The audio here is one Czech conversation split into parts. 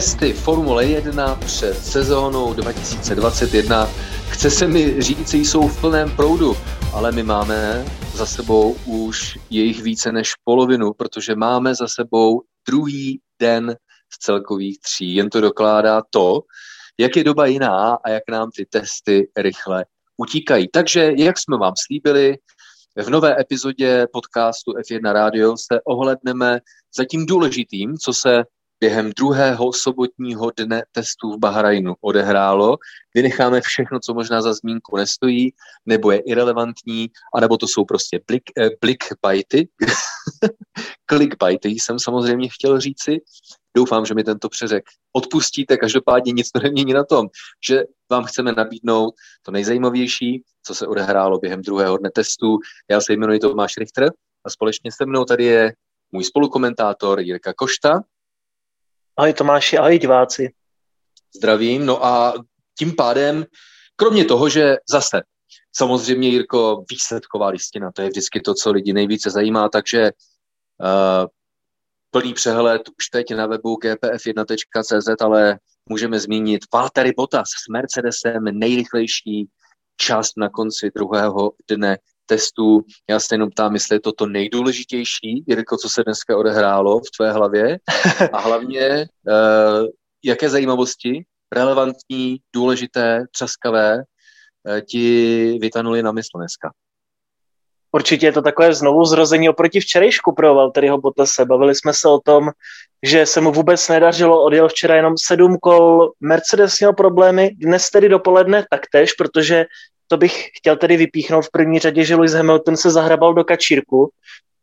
testy Formule 1 před sezónou 2021. Chce se mi říct, jsou v plném proudu, ale my máme za sebou už jejich více než polovinu, protože máme za sebou druhý den z celkových tří. Jen to dokládá to, jak je doba jiná a jak nám ty testy rychle utíkají. Takže, jak jsme vám slíbili, v nové epizodě podcastu F1 Radio se ohledneme za tím důležitým, co se během druhého sobotního dne testů v Bahrajnu odehrálo. Vynecháme všechno, co možná za zmínku nestojí, nebo je irrelevantní, anebo to jsou prostě blik, eh, clickbaity. clickbaity jsem samozřejmě chtěl říci. Doufám, že mi tento přeřek odpustíte. Každopádně nic to nemění na tom, že vám chceme nabídnout to nejzajímavější, co se odehrálo během druhého dne testů. Já se jmenuji Tomáš Richter a společně se mnou tady je můj spolukomentátor Jirka Košta. Ahoj Tomáši, ahoj diváci. Zdravím, no a tím pádem, kromě toho, že zase, samozřejmě Jirko, výsledková listina, to je vždycky to, co lidi nejvíce zajímá, takže uh, plný přehled už teď na webu gpf1.cz, ale můžeme zmínit Valtteri Bottas s Mercedesem, nejrychlejší část na konci druhého dne testů. Já se jenom ptám, jestli je to to nejdůležitější, Jirko, co se dneska odehrálo v tvé hlavě a hlavně, uh, jaké zajímavosti, relevantní, důležité, třaskavé, uh, ti vytanuli na mysl dneska. Určitě je to takové znovu zrození oproti včerejšku pro Valtteriho Bottase. Bavili jsme se o tom, že se mu vůbec nedařilo, odjel včera jenom sedm kol, Mercedes měl problémy, dnes tedy dopoledne taktéž, protože to bych chtěl tedy vypíchnout v první řadě, že Lewis Hamilton se zahrabal do kačírku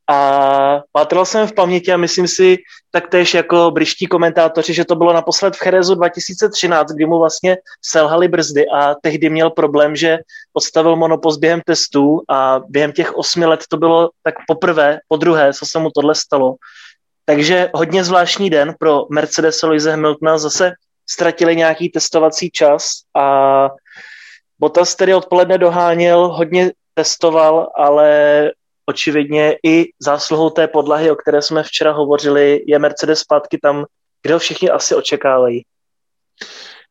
a pátral jsem v paměti a myslím si taktéž jako briští komentátoři, že to bylo naposled v Cherezu 2013, kdy mu vlastně selhaly brzdy a tehdy měl problém, že odstavil monopost během testů a během těch osmi let to bylo tak poprvé, po druhé, co se mu tohle stalo. Takže hodně zvláštní den pro Mercedes a Lewis Hamiltona, zase ztratili nějaký testovací čas a Bottas tedy odpoledne doháněl, hodně testoval, ale očividně i zásluhou té podlahy, o které jsme včera hovořili, je Mercedes zpátky tam, kde ho všichni asi očekávají.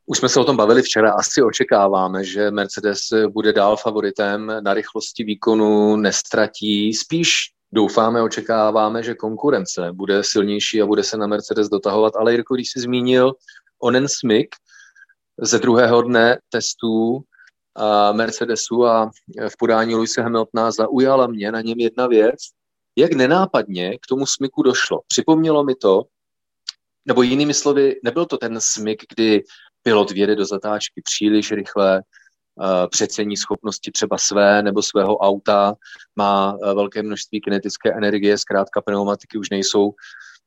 Už jsme se o tom bavili včera, asi očekáváme, že Mercedes bude dál favoritem na rychlosti výkonu, nestratí, spíš doufáme, očekáváme, že konkurence bude silnější a bude se na Mercedes dotahovat, ale Jirko, když jsi zmínil onen smyk ze druhého dne testů, Mercedesu a v podání Luise Hamiltona zaujala mě na něm jedna věc, jak nenápadně k tomu smyku došlo. Připomnělo mi to, nebo jinými slovy, nebyl to ten smyk, kdy pilot vjede do zatáčky příliš rychle, přecení schopnosti třeba své nebo svého auta, má velké množství kinetické energie, zkrátka pneumatiky už nejsou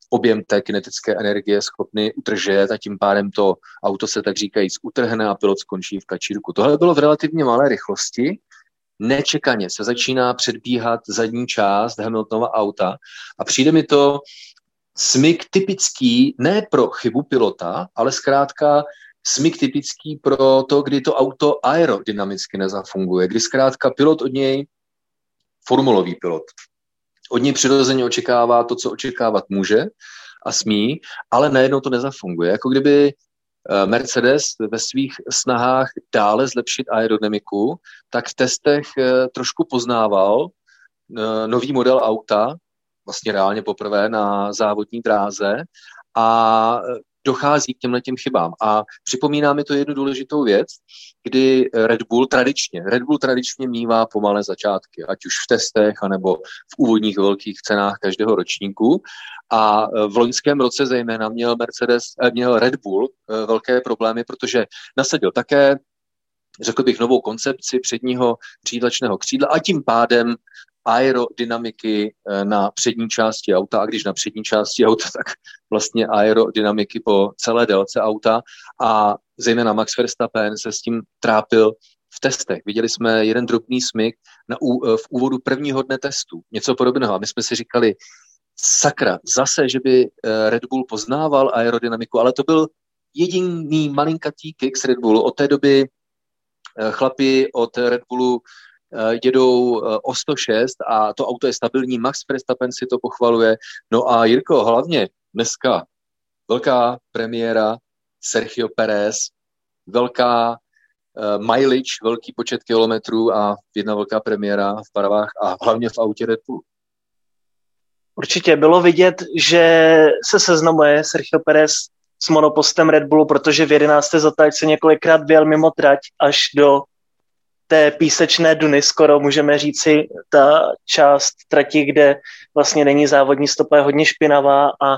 objem té kinetické energie schopný udržet a tím pádem to auto se tak říkajíc utrhne a pilot skončí v kačírku. Tohle bylo v relativně malé rychlosti, nečekaně se začíná předbíhat zadní část Hamiltonova auta a přijde mi to smyk typický ne pro chybu pilota, ale zkrátka smyk typický pro to, kdy to auto aerodynamicky nezafunguje, kdy zkrátka pilot od něj, formulový pilot, od něj přirozeně očekává to, co očekávat může a smí, ale najednou to nezafunguje. Jako kdyby eh, Mercedes ve svých snahách dále zlepšit aerodynamiku, tak v testech eh, trošku poznával eh, nový model auta, vlastně reálně poprvé na závodní dráze a dochází k těmhle těm chybám. A připomíná mi to jednu důležitou věc, kdy Red Bull tradičně, Red Bull tradičně mývá pomalé začátky, ať už v testech, anebo v úvodních velkých cenách každého ročníku. A v loňském roce zejména měl Mercedes, eh, měl Red Bull eh, velké problémy, protože nasadil také řekl bych, novou koncepci předního řídlačného křídla a tím pádem aerodynamiky eh, na přední části auta a když na přední části auta, tak vlastně aerodynamiky po celé délce auta a zejména Max Verstappen se s tím trápil v testech. Viděli jsme jeden drobný smyk na, eh, v úvodu prvního dne testu, něco podobného. A my jsme si říkali, sakra, zase, že by eh, Red Bull poznával aerodynamiku, ale to byl jediný malinkatý kick z Red Bullu. Od té doby chlapi od Red Bullu jedou eh, o 106 a to auto je stabilní, Max Verstappen si to pochvaluje. No a Jirko, hlavně dneska velká premiéra Sergio Perez, velká uh, mileage, velký počet kilometrů a jedna velká premiéra v Paravách a hlavně v autě Red Bull. Určitě bylo vidět, že se seznamuje Sergio Perez s monopostem Red Bullu, protože v 11. zatáčce několikrát byl mimo trať až do té písečné duny, skoro můžeme říci, ta část trati, kde vlastně není závodní stopa, je hodně špinavá a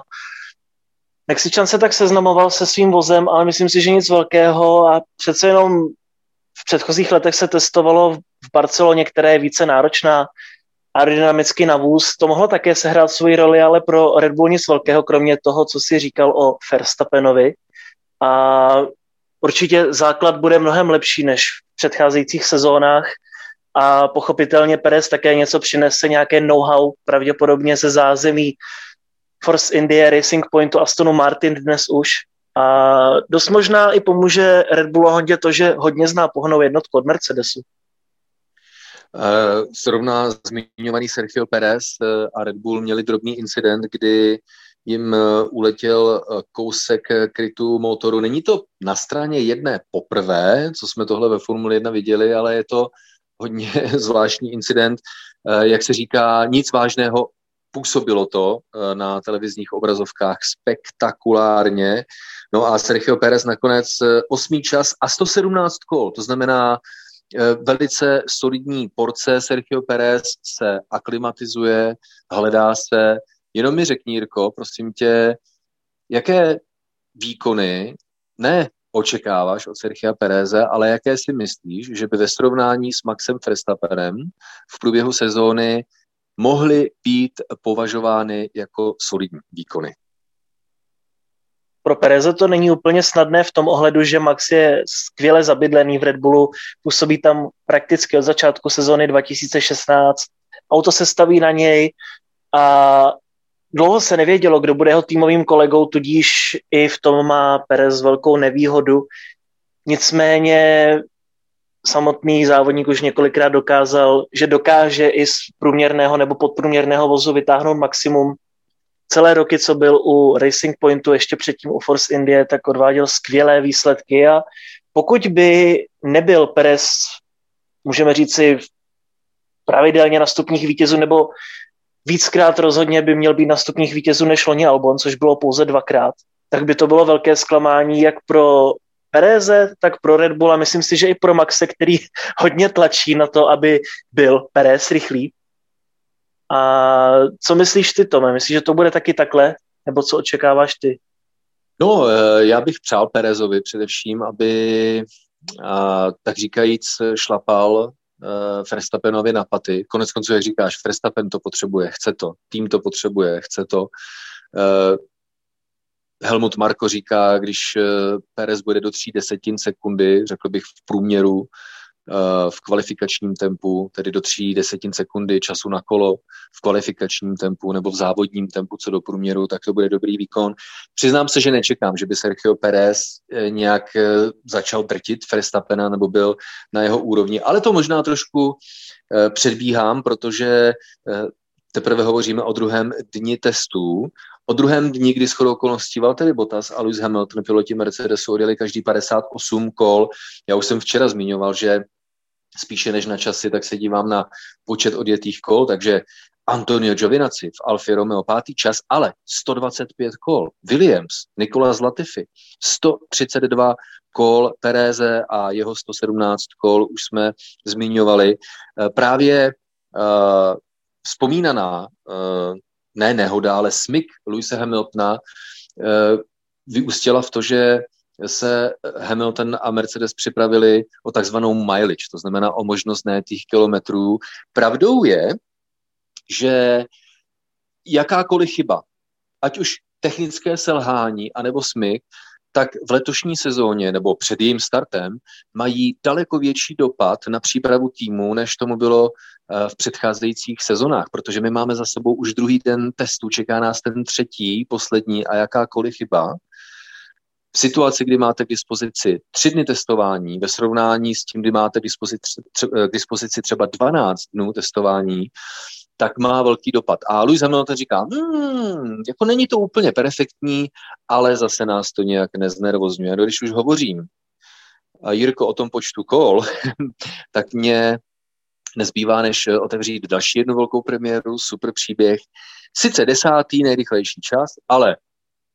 Mexičan se tak seznamoval se svým vozem, ale myslím si, že nic velkého a přece jenom v předchozích letech se testovalo v Barceloně, která je více náročná aerodynamicky na vůz. To mohlo také sehrát svoji roli, ale pro Red Bull nic velkého, kromě toho, co si říkal o Verstappenovi. A určitě základ bude mnohem lepší než předcházejících sezónách a pochopitelně Perez také něco přinese, nějaké know-how, pravděpodobně ze zázemí Force India Racing Pointu Astonu Martin dnes už. A dost možná i pomůže Red Bullu hodně to, že hodně zná pohnou jednotku od Mercedesu. Uh, zrovna zmiňovaný Sergio Perez uh, a Red Bull měli drobný incident, kdy jim uh, uletěl kousek krytu motoru. Není to na straně jedné poprvé, co jsme tohle ve Formule 1 viděli, ale je to hodně zvláštní incident. Jak se říká, nic vážného, působilo to na televizních obrazovkách spektakulárně. No a Sergio Perez nakonec osmý čas a 117 kol, to znamená Eh, velice solidní porce. Sergio Perez se aklimatizuje, hledá se. Jenom mi řekni, Jirko, prosím tě, jaké výkony, ne očekáváš od Sergio Pereze, ale jaké si myslíš, že by ve srovnání s Maxem Verstappenem v průběhu sezóny mohly být považovány jako solidní výkony? pro Pereze to není úplně snadné v tom ohledu, že Max je skvěle zabydlený v Red Bullu, působí tam prakticky od začátku sezóny 2016, auto se staví na něj a dlouho se nevědělo, kdo bude jeho týmovým kolegou, tudíž i v tom má Perez velkou nevýhodu. Nicméně samotný závodník už několikrát dokázal, že dokáže i z průměrného nebo podprůměrného vozu vytáhnout maximum celé roky, co byl u Racing Pointu, ještě předtím u Force India, tak odváděl skvělé výsledky a pokud by nebyl Perez, můžeme říci, pravidelně na stupních vítězů, nebo víckrát rozhodně by měl být na stupních vítězů než Loni Albon, což bylo pouze dvakrát, tak by to bylo velké zklamání jak pro Pereze, tak pro Red Bull a myslím si, že i pro Maxe, který hodně tlačí na to, aby byl Perez rychlý. A co myslíš ty, Tome? Myslíš, že to bude taky takhle? Nebo co očekáváš ty? No, eh, já bych přál Perezovi především, aby tak říkajíc šlapal eh, Verstappenovi na paty. Konec konců, jak říkáš, Verstappen to potřebuje, chce to, tým to potřebuje, chce to. Eh, Helmut Marko říká, když Perez bude do tří desetin sekundy, řekl bych v průměru, v kvalifikačním tempu, tedy do tří desetin sekundy času na kolo v kvalifikačním tempu nebo v závodním tempu co do průměru, tak to bude dobrý výkon. Přiznám se, že nečekám, že by Sergio Perez eh, nějak eh, začal drtit Verstappena nebo byl na jeho úrovni, ale to možná trošku eh, předbíhám, protože teprve hovoříme o druhém dni testů. O druhém dni, kdy shodou okolností Valtteri Bottas a Lewis Hamilton, piloti Mercedesu, odjeli každý 58 kol. Já už jsem včera zmiňoval, že spíše než na časy, tak se dívám na počet odjetých kol, takže Antonio Giovinazzi v Alfa Romeo pátý čas, ale 125 kol. Williams, Nikola Latifi, 132 kol Pereze a jeho 117 kol už jsme zmiňovali. Eh, právě uh, vzpomínaná, uh, ne nehoda, ale smyk Luise Hamiltona uh, vyústila v to, že se Hamilton a Mercedes připravili o takzvanou mileage, to znamená o možnost těch kilometrů. Pravdou je, že jakákoliv chyba, ať už technické selhání anebo smyk, tak v letošní sezóně nebo před jejím startem mají daleko větší dopad na přípravu týmu, než tomu bylo eh, v předcházejících sezonách, protože my máme za sebou už druhý den testu, čeká nás ten třetí, poslední a jakákoliv chyba. V situaci, kdy máte k dispozici tři dny testování ve srovnání s tím, kdy máte k dispozici, tře- k dispozici třeba 12 dnů testování, tak má velký dopad. A Lewis Hamilton říká, hmm, jako není to úplně perfektní, ale zase nás to nějak neznervozňuje. No, když už hovořím, Jirko, o tom počtu kol, tak mě nezbývá, než otevřít další jednu velkou premiéru, super příběh. Sice desátý nejrychlejší čas, ale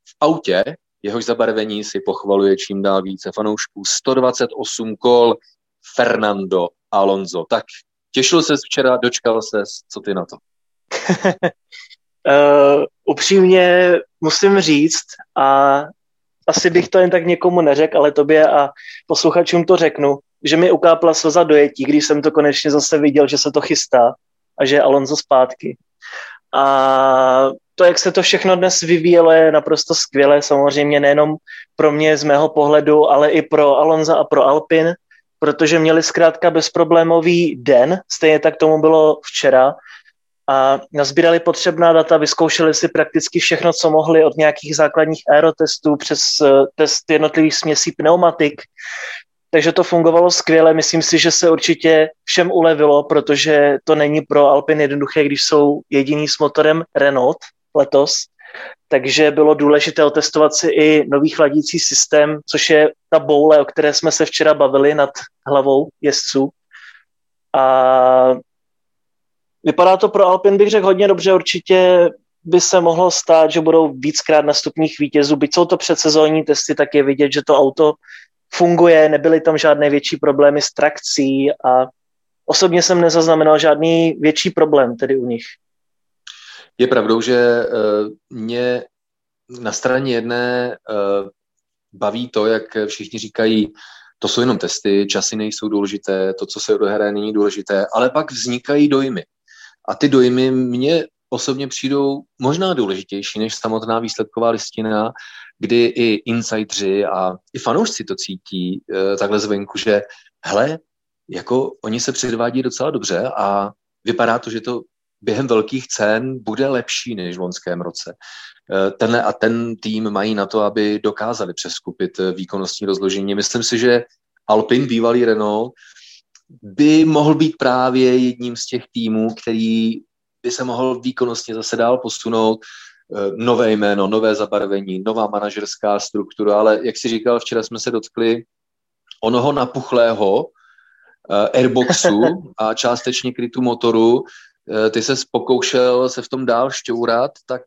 v autě, jehož zabarvení si pochvaluje čím dál více fanoušků, 128 kol Fernando Alonso. Tak těšil se včera, dočkal se, co ty na to? uh, upřímně musím říct a asi bych to jen tak někomu neřekl, ale tobě a posluchačům to řeknu, že mi ukápla slza dojetí, když jsem to konečně zase viděl, že se to chystá a že je Alonso zpátky. A to, jak se to všechno dnes vyvíjelo, je naprosto skvělé, samozřejmě nejenom pro mě z mého pohledu, ale i pro Alonza a pro Alpin, protože měli zkrátka bezproblémový den, stejně tak tomu bylo včera, a nazbírali potřebná data, vyzkoušeli si prakticky všechno, co mohli od nějakých základních aerotestů přes eh, test jednotlivých směsí pneumatik. Takže to fungovalo skvěle. Myslím si, že se určitě všem ulevilo, protože to není pro Alpin jednoduché, když jsou jediný s motorem Renault letos. Takže bylo důležité otestovat si i nový chladící systém, což je ta boule, o které jsme se včera bavili nad hlavou jezdců. A Vypadá to pro Alpin, bych řekl, hodně dobře. Určitě by se mohlo stát, že budou víckrát na stupních vítězů. Byť jsou to předsezónní testy, tak je vidět, že to auto funguje, nebyly tam žádné větší problémy s trakcí a osobně jsem nezaznamenal žádný větší problém tedy u nich. Je pravdou, že uh, mě na straně jedné uh, baví to, jak všichni říkají, to jsou jenom testy, časy nejsou důležité, to, co se odehraje, není důležité, ale pak vznikají dojmy. A ty dojmy mě osobně přijdou možná důležitější než samotná výsledková listina, kdy i insidři a i fanoušci to cítí e, takhle zvenku, že hele, jako oni se předvádí docela dobře a vypadá to, že to během velkých cen bude lepší než v loňském roce. E, tenhle a ten tým mají na to, aby dokázali přeskupit eh, výkonnostní rozložení. Myslím si, že Alpin, bývalý Renault, by mohl být právě jedním z těch týmů, který by se mohl výkonnostně zase dál posunout. Eh, nové jméno, nové zabarvení, nová manažerská struktura, ale jak si říkal, včera jsme se dotkli onoho napuchlého eh, airboxu a částečně krytu motoru. Eh, ty se pokoušel se v tom dál šťourat, tak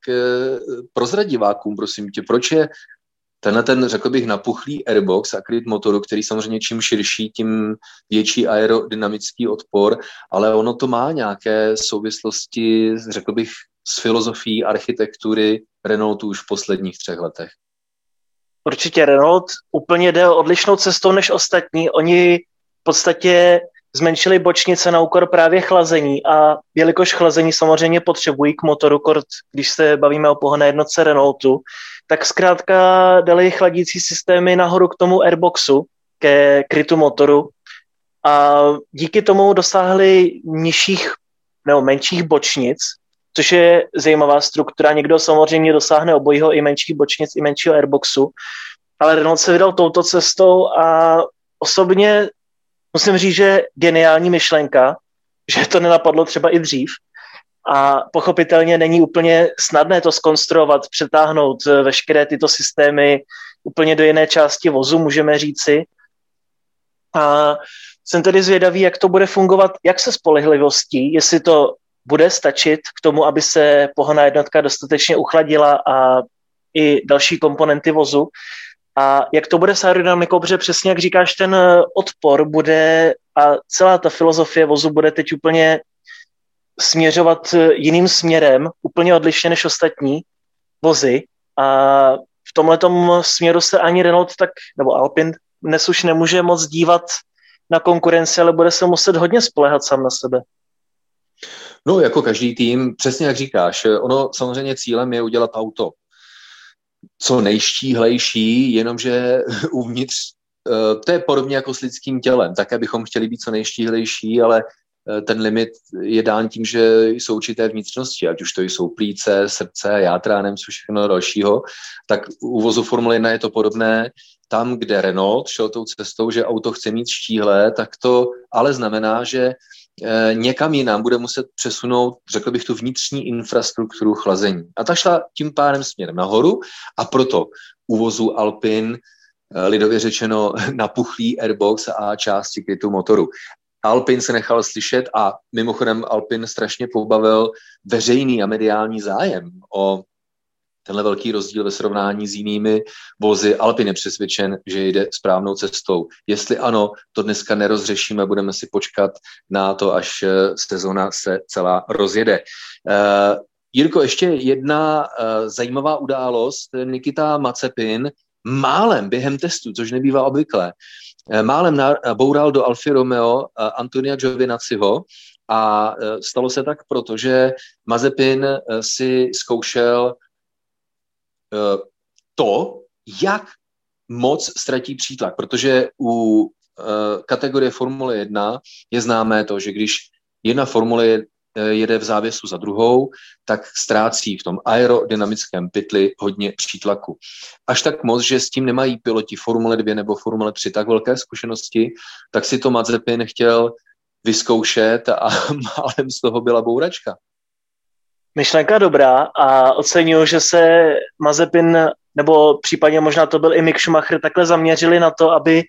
prozrad divákům, prosím tě, proč je tenhle ten, řekl bych, napuchlý airbox a kryt motoru, který samozřejmě čím širší, tím větší aerodynamický odpor, ale ono to má nějaké souvislosti, řekl bych, s filozofií architektury Renaultu už v posledních třech letech. Určitě Renault úplně jde odlišnou cestou než ostatní. Oni v podstatě zmenšili bočnice na úkor právě chlazení a jelikož chlazení samozřejmě potřebují k motoru, kort, když se bavíme o pohonné jednotce Renaultu, tak zkrátka dali chladící systémy nahoru k tomu airboxu, ke krytu motoru a díky tomu dosáhli nižších nebo menších bočnic, což je zajímavá struktura. Někdo samozřejmě dosáhne obojího i menších bočnic, i menšího airboxu, ale Renault se vydal touto cestou a osobně musím říct, že geniální myšlenka, že to nenapadlo třeba i dřív, a pochopitelně není úplně snadné to skonstruovat, přetáhnout eh, veškeré tyto systémy úplně do jiné části vozu, můžeme říci. A jsem tedy zvědavý, jak to bude fungovat, jak se spolehlivostí, jestli to bude stačit k tomu, aby se pohonná jednotka dostatečně uchladila a i další komponenty vozu. A jak to bude s aerodynamikou, protože přesně jak říkáš, ten eh, odpor bude a celá ta filozofie vozu bude teď úplně směřovat eh, jiným směrem, úplně odlišně než ostatní vozy. A v tomhle směru se ani Renault tak, nebo Alpin dnes už nemůže moc dívat na konkurenci, ale bude se muset hodně spolehat sám na sebe. No, jako každý tým, přesně jak říkáš, ono samozřejmě cílem je udělat auto co nejštíhlejší, jenomže uvnitř, eh, to je podobně jako s lidským tělem, také bychom chtěli být co nejštíhlejší, ale Eh, ten limit je dán tím, že jsou určité vnitřnosti, ať už to jsou plíce, srdce, játra, nevím, co všechno dalšího, tak u vozu Formule 1 je to podobné. Tam, kde Renault šel tou cestou, že auto chce mít štíhlé, tak to ale znamená, že někam jinam bude muset přesunout, řekl bych, tu vnitřní infrastrukturu chlazení. A ta šla tím pádem směrem nahoru a proto uvozu Alpin, e, lidově řečeno napuchlý airbox a části krytu motoru. Alpin se nechal slyšet a mimochodem Alpin strašně pobavil veřejný a mediální zájem o tenhle velký rozdíl ve srovnání s jinými vozy. Alpin je přesvědčen, že jde správnou cestou. Jestli ano, to dneska nerozřešíme, budeme si počkat na to, až eh, sezona se celá rozjede. Uh, Jirko, ještě jedna uh, zajímavá událost. Nikita Macepin málem během testu, což nebývá obvyklé, málem boural do Alfy Romeo Antonia Giovinaciho a stalo se tak proto, že Mazepin si zkoušel to, jak moc ztratí přítlak, protože u eh, kategorie Formule 1 je známé to, že když jedna Formule eh, jede v závěsu za druhou, tak ztrácí v tom aerodynamickém pytli hodně přítlaku. Až tak moc, že s tím nemají piloti Formule 2 nebo Formule 3 tak velké zkušenosti, tak si to Mazepin chtěl vyzkoušet a málem z toho byla bouračka. Myšlenka dobrá a oceňuji, že se Mazepin, nebo případně možná to byl i Mick Schumacher, takhle zaměřili na to, aby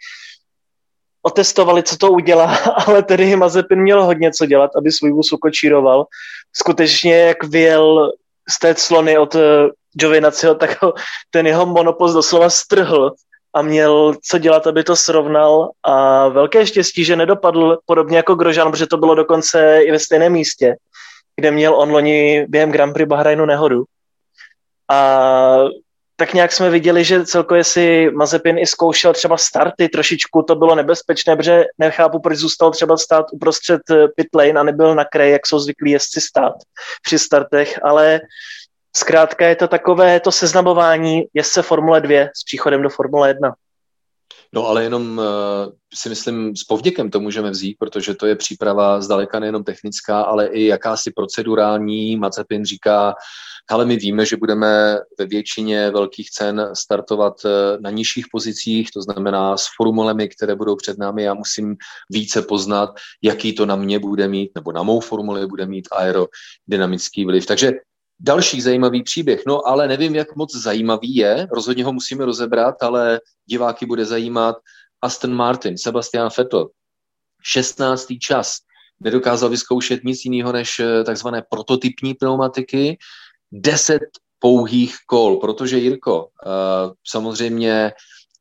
otestovali, co to udělá, ale tedy Mazepin měl hodně co dělat, aby svůj vůz ukočíroval. Skutečně, jak vyjel z té clony od eh, Giovinaciho, tak ho, ten jeho monopost doslova strhl a měl co dělat, aby to srovnal a velké štěstí, že nedopadl podobně jako Grožan, protože to bylo dokonce i ve stejném místě kde měl on loni během Grand Prix Bahrajnu nehodu. A tak nějak jsme viděli, že celkově si Mazepin i zkoušel třeba starty, trošičku to bylo nebezpečné, protože nechápu, proč zůstal třeba stát uprostřed eh, pit lane a nebyl na kraji, jak jsou zvyklí jezdci stát při startech, ale zkrátka je to takové to seznamování jezdce Formule 2 s příchodem do Formule 1. No ale jenom uh, si myslím, s povděkem to můžeme vzít, protože to je příprava zdaleka nejenom technická, ale i jakási procedurální. Mazepin říká, ale my víme, že budeme ve většině velkých cen startovat eh, na nižších pozicích, to znamená s formulemi, které budou před námi. Já musím více poznat, jaký to na mě bude mít, nebo na mou formuli bude mít aerodynamický vliv. Takže Další zajímavý příběh, no ale nevím, jak moc zajímavý je, rozhodně ho musíme rozebrat, ale diváky bude zajímat Aston Martin, Sebastian Vettel. 16. čas. Nedokázal vyzkoušet nic jiného než eh, takzvané prototypní pneumatiky. 10 pouhých kol, protože Jirko, uh, samozřejmě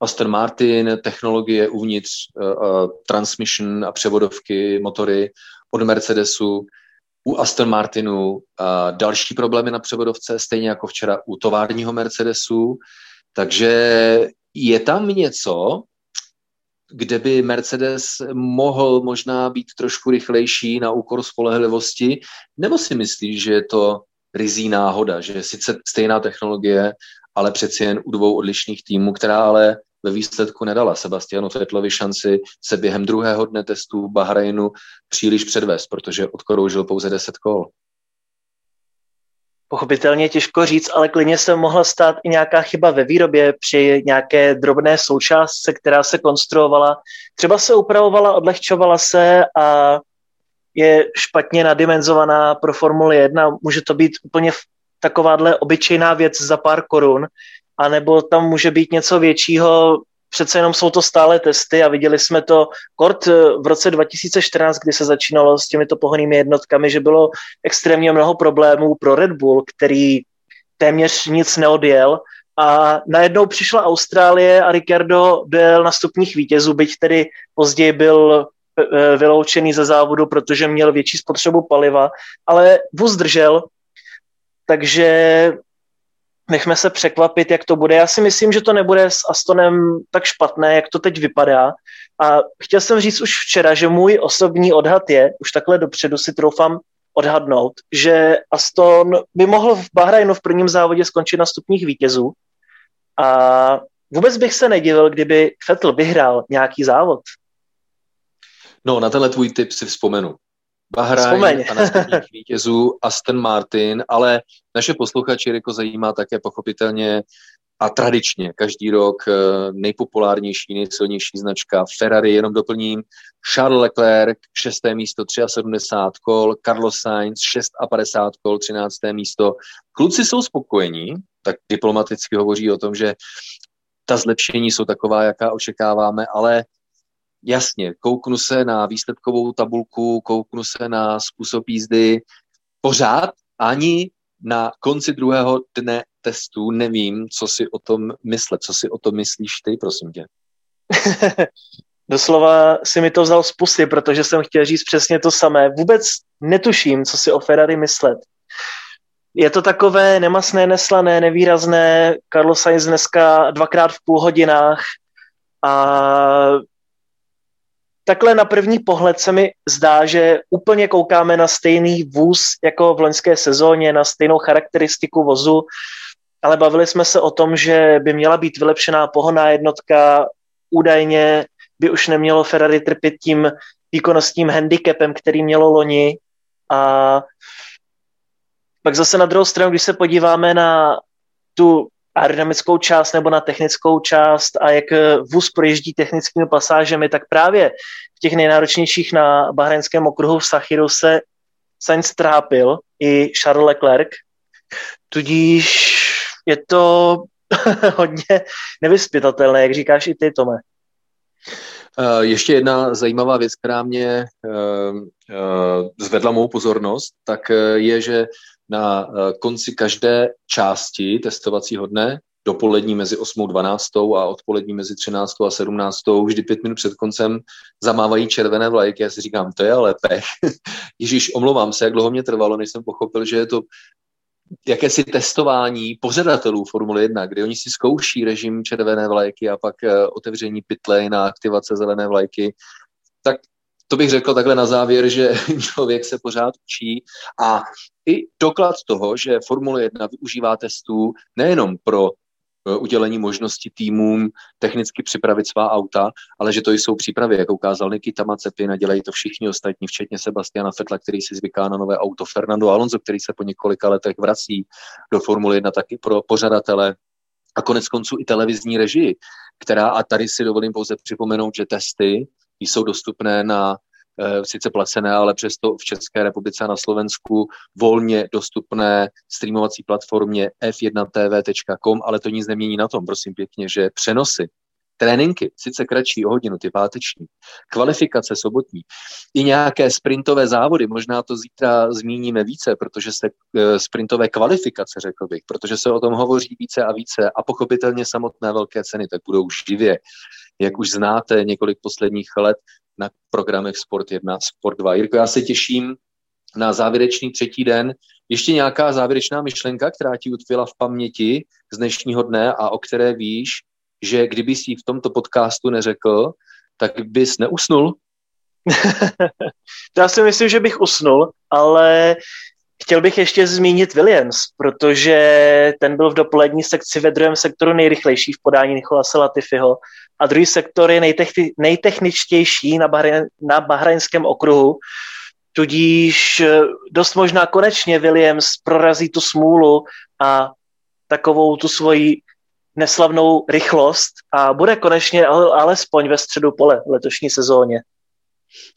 Aston Martin, technologie uvnitř, uh, transmission a převodovky, motory od Mercedesu, u Aston Martinu uh, další problémy na převodovce, stejně jako včera u továrního Mercedesu. Takže je tam něco, kde by Mercedes mohl možná být trošku rychlejší na úkor spolehlivosti, nebo si myslíš, že je to rizí náhoda, že sice stejná technologie, ale přeci jen u dvou odlišných týmů, která ale ve výsledku nedala Sebastianu Fettlovi šanci se během druhého dne testů v Bahrajnu příliš předvést, protože odkoroužil pouze 10 kol. Pochopitelně těžko říct, ale klidně se mohla stát i nějaká chyba ve výrobě při nějaké drobné součástce, která se konstruovala. Třeba se upravovala, odlehčovala se a je špatně nadimenzovaná pro Formuli 1. Může to být úplně takováhle obyčejná věc za pár korun, anebo tam může být něco většího, přece jenom jsou to stále testy a viděli jsme to. Kort eh, v roce 2014, kdy se začínalo s těmito pohonými jednotkami, že bylo extrémně mnoho problémů pro Red Bull, který téměř nic neodjel. A najednou přišla Austrálie a Ricardo byl na stupních vítězů, byť tedy později byl eh, vyloučený ze závodu, protože měl větší spotřebu paliva, ale vůz držel, takže nechme se překvapit, jak to bude. Já si myslím, že to nebude s Astonem tak špatné, jak to teď vypadá. A chtěl jsem říct už včera, že můj osobní odhad je, už takhle dopředu si troufám odhadnout, že Aston by mohl v Bahrajnu v prvním závodě skončit na stupních vítězů. A vůbec bych se nedivil, kdyby Vettel vyhrál nějaký závod. No, na tenhle tvůj tip si vzpomenu. Bahrajn a následních vítězů Aston Martin, ale naše posluchači jako zajímá také pochopitelně a tradičně každý rok eh, nejpopulárnější, nejsilnější značka Ferrari, jenom doplním Charles Leclerc, 6. místo, 73 kol, Carlos Sainz, 56 kol, 13. místo. Kluci jsou spokojení, tak diplomaticky hovoří o tom, že ta zlepšení jsou taková, jaká očekáváme, ale jasně, kouknu se na výsledkovou tabulku, kouknu se na způsob jízdy, pořád ani na konci druhého dne testů nevím, co si o tom myslet. Co si o tom myslíš ty, prosím tě? Doslova si mi to vzal z pusy, protože jsem chtěl říct přesně to samé. Vůbec netuším, co si o Ferrari myslet. Je to takové nemasné, neslané, nevýrazné. Carlos Sainz dneska dvakrát v půl hodinách a takhle na první pohled se mi zdá, že úplně koukáme na stejný vůz jako v loňské sezóně, na stejnou charakteristiku vozu, ale bavili jsme se o tom, že by měla být vylepšená pohonná jednotka, údajně by už nemělo Ferrari trpět tím výkonnostním handicapem, který mělo loni. A pak zase na druhou stranu, když se podíváme na tu aerodynamickou část nebo na technickou část a jak vůz projíždí technickými pasážemi, tak právě v těch nejnáročnějších na bahrajnském okruhu v Sachiru se Sainz trápil i Charles Leclerc, tudíž je to hodně nevyspytatelné, jak říkáš i ty, Tome. Eh, ještě jedna zajímavá věc, která mě eh, eh, zvedla mou pozornost, tak je, že na konci každé části testovacího dne, dopolední mezi 8 a 12 a odpolední mezi 13 a 17, vždy pět minut před koncem zamávají červené vlajky. Já si říkám, to je ale pech. Ježíš, omlouvám se, jak dlouho mě trvalo, než jsem pochopil, že je to jakési testování pořadatelů Formule 1, kdy oni si zkouší režim červené vlajky a pak eh, otevření pytle na aktivace zelené vlajky, tak to bych řekl takhle na závěr, že člověk se pořád učí a i doklad toho, že Formule 1 využívá testů nejenom pro Eh, udělení možnosti týmům technicky připravit svá auta, ale že to jsou přípravy, jak ukázal Nikita Mazepin a dělají to všichni ostatní, včetně Sebastiana Fetla, který si zvyká na nové auto, Fernando Alonso, který se po několika letech vrací do Formule 1, taky pro pořadatele a konec konců i televizní režii, která, a tady si dovolím pouze připomenout, že testy jsou dostupné na Eh, sice placené, ale přesto v České republice a na Slovensku volně dostupné streamovací platformě f1tv.com, ale to nic nemění na tom, prosím pěkně, že přenosy tréninky, sice kratší o hodinu, ty páteční, kvalifikace sobotní, i nějaké sprintové závody, možná to zítra zmíníme více, protože se e, sprintové kvalifikace, řekl bych, protože se o tom hovoří více a více a pochopitelně samotné velké ceny tak budou živě. Jak už znáte několik posledních let, na programech Sport 1, Sport 2. Jirko, já se těším na závěrečný třetí den. Ještě nějaká závěrečná myšlenka, která ti utvila v paměti z dnešního dne a o které víš, že kdyby si v tomto podcastu neřekl, tak bys neusnul? já si myslím, že bych usnul, ale chtěl bych ještě zmínit Williams, protože ten byl v dopolední sekci ve druhém sektoru nejrychlejší v podání Nikolase Latifiho a druhý sektor je nejtechni- nejtechničtější na, Bahrain, na bahrajnském okruhu, tudíž eh, dost možná konečně Williams prorazí tu smůlu a takovou tu svoji neslavnou rychlost a bude konečně alespoň ve středu pole v letošní sezóně.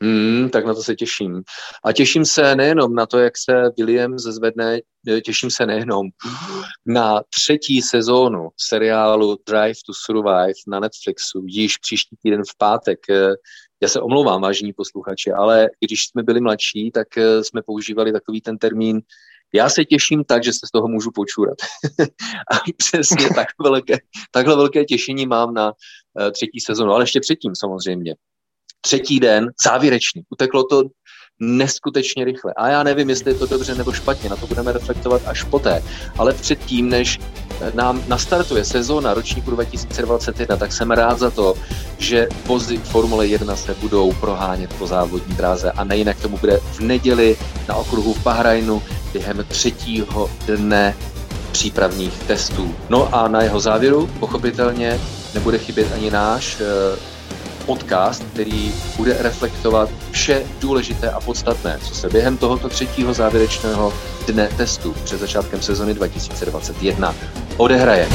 Hmm, tak na to se těším. A těším se nejenom na to, jak se Williams zvedne, eh, těším se nejenom na třetí sezónu seriálu Drive to Survive na Netflixu, již příští týden v pátek. Eh, já se omlouvám, vážení posluchači, ale když jsme byli mladší, tak eh, jsme používali takový ten termín já se těším tak, že se z toho můžu počurat. a přesně tak velké, takhle velké těšení mám na uh, třetí sezonu, ale ještě předtím samozřejmě třetí den, závěrečný. Uteklo to neskutečně rychle. A já nevím, jestli je to dobře nebo špatně, na to budeme reflektovat až poté. Ale předtím, než nám nastartuje sezóna ročníku 2021, tak jsem rád za to, že vozy Formule 1 se budou prohánět po závodní dráze a nejinak tomu bude v neděli na okruhu v Bahrajnu během třetího dne přípravných testů. No a na jeho závěru pochopitelně nebude chybět ani náš eh, podcast, který bude reflektovat vše důležité a podstatné, co se během tohoto třetího závěrečného dne testu před začátkem sezony 2021 odehraje.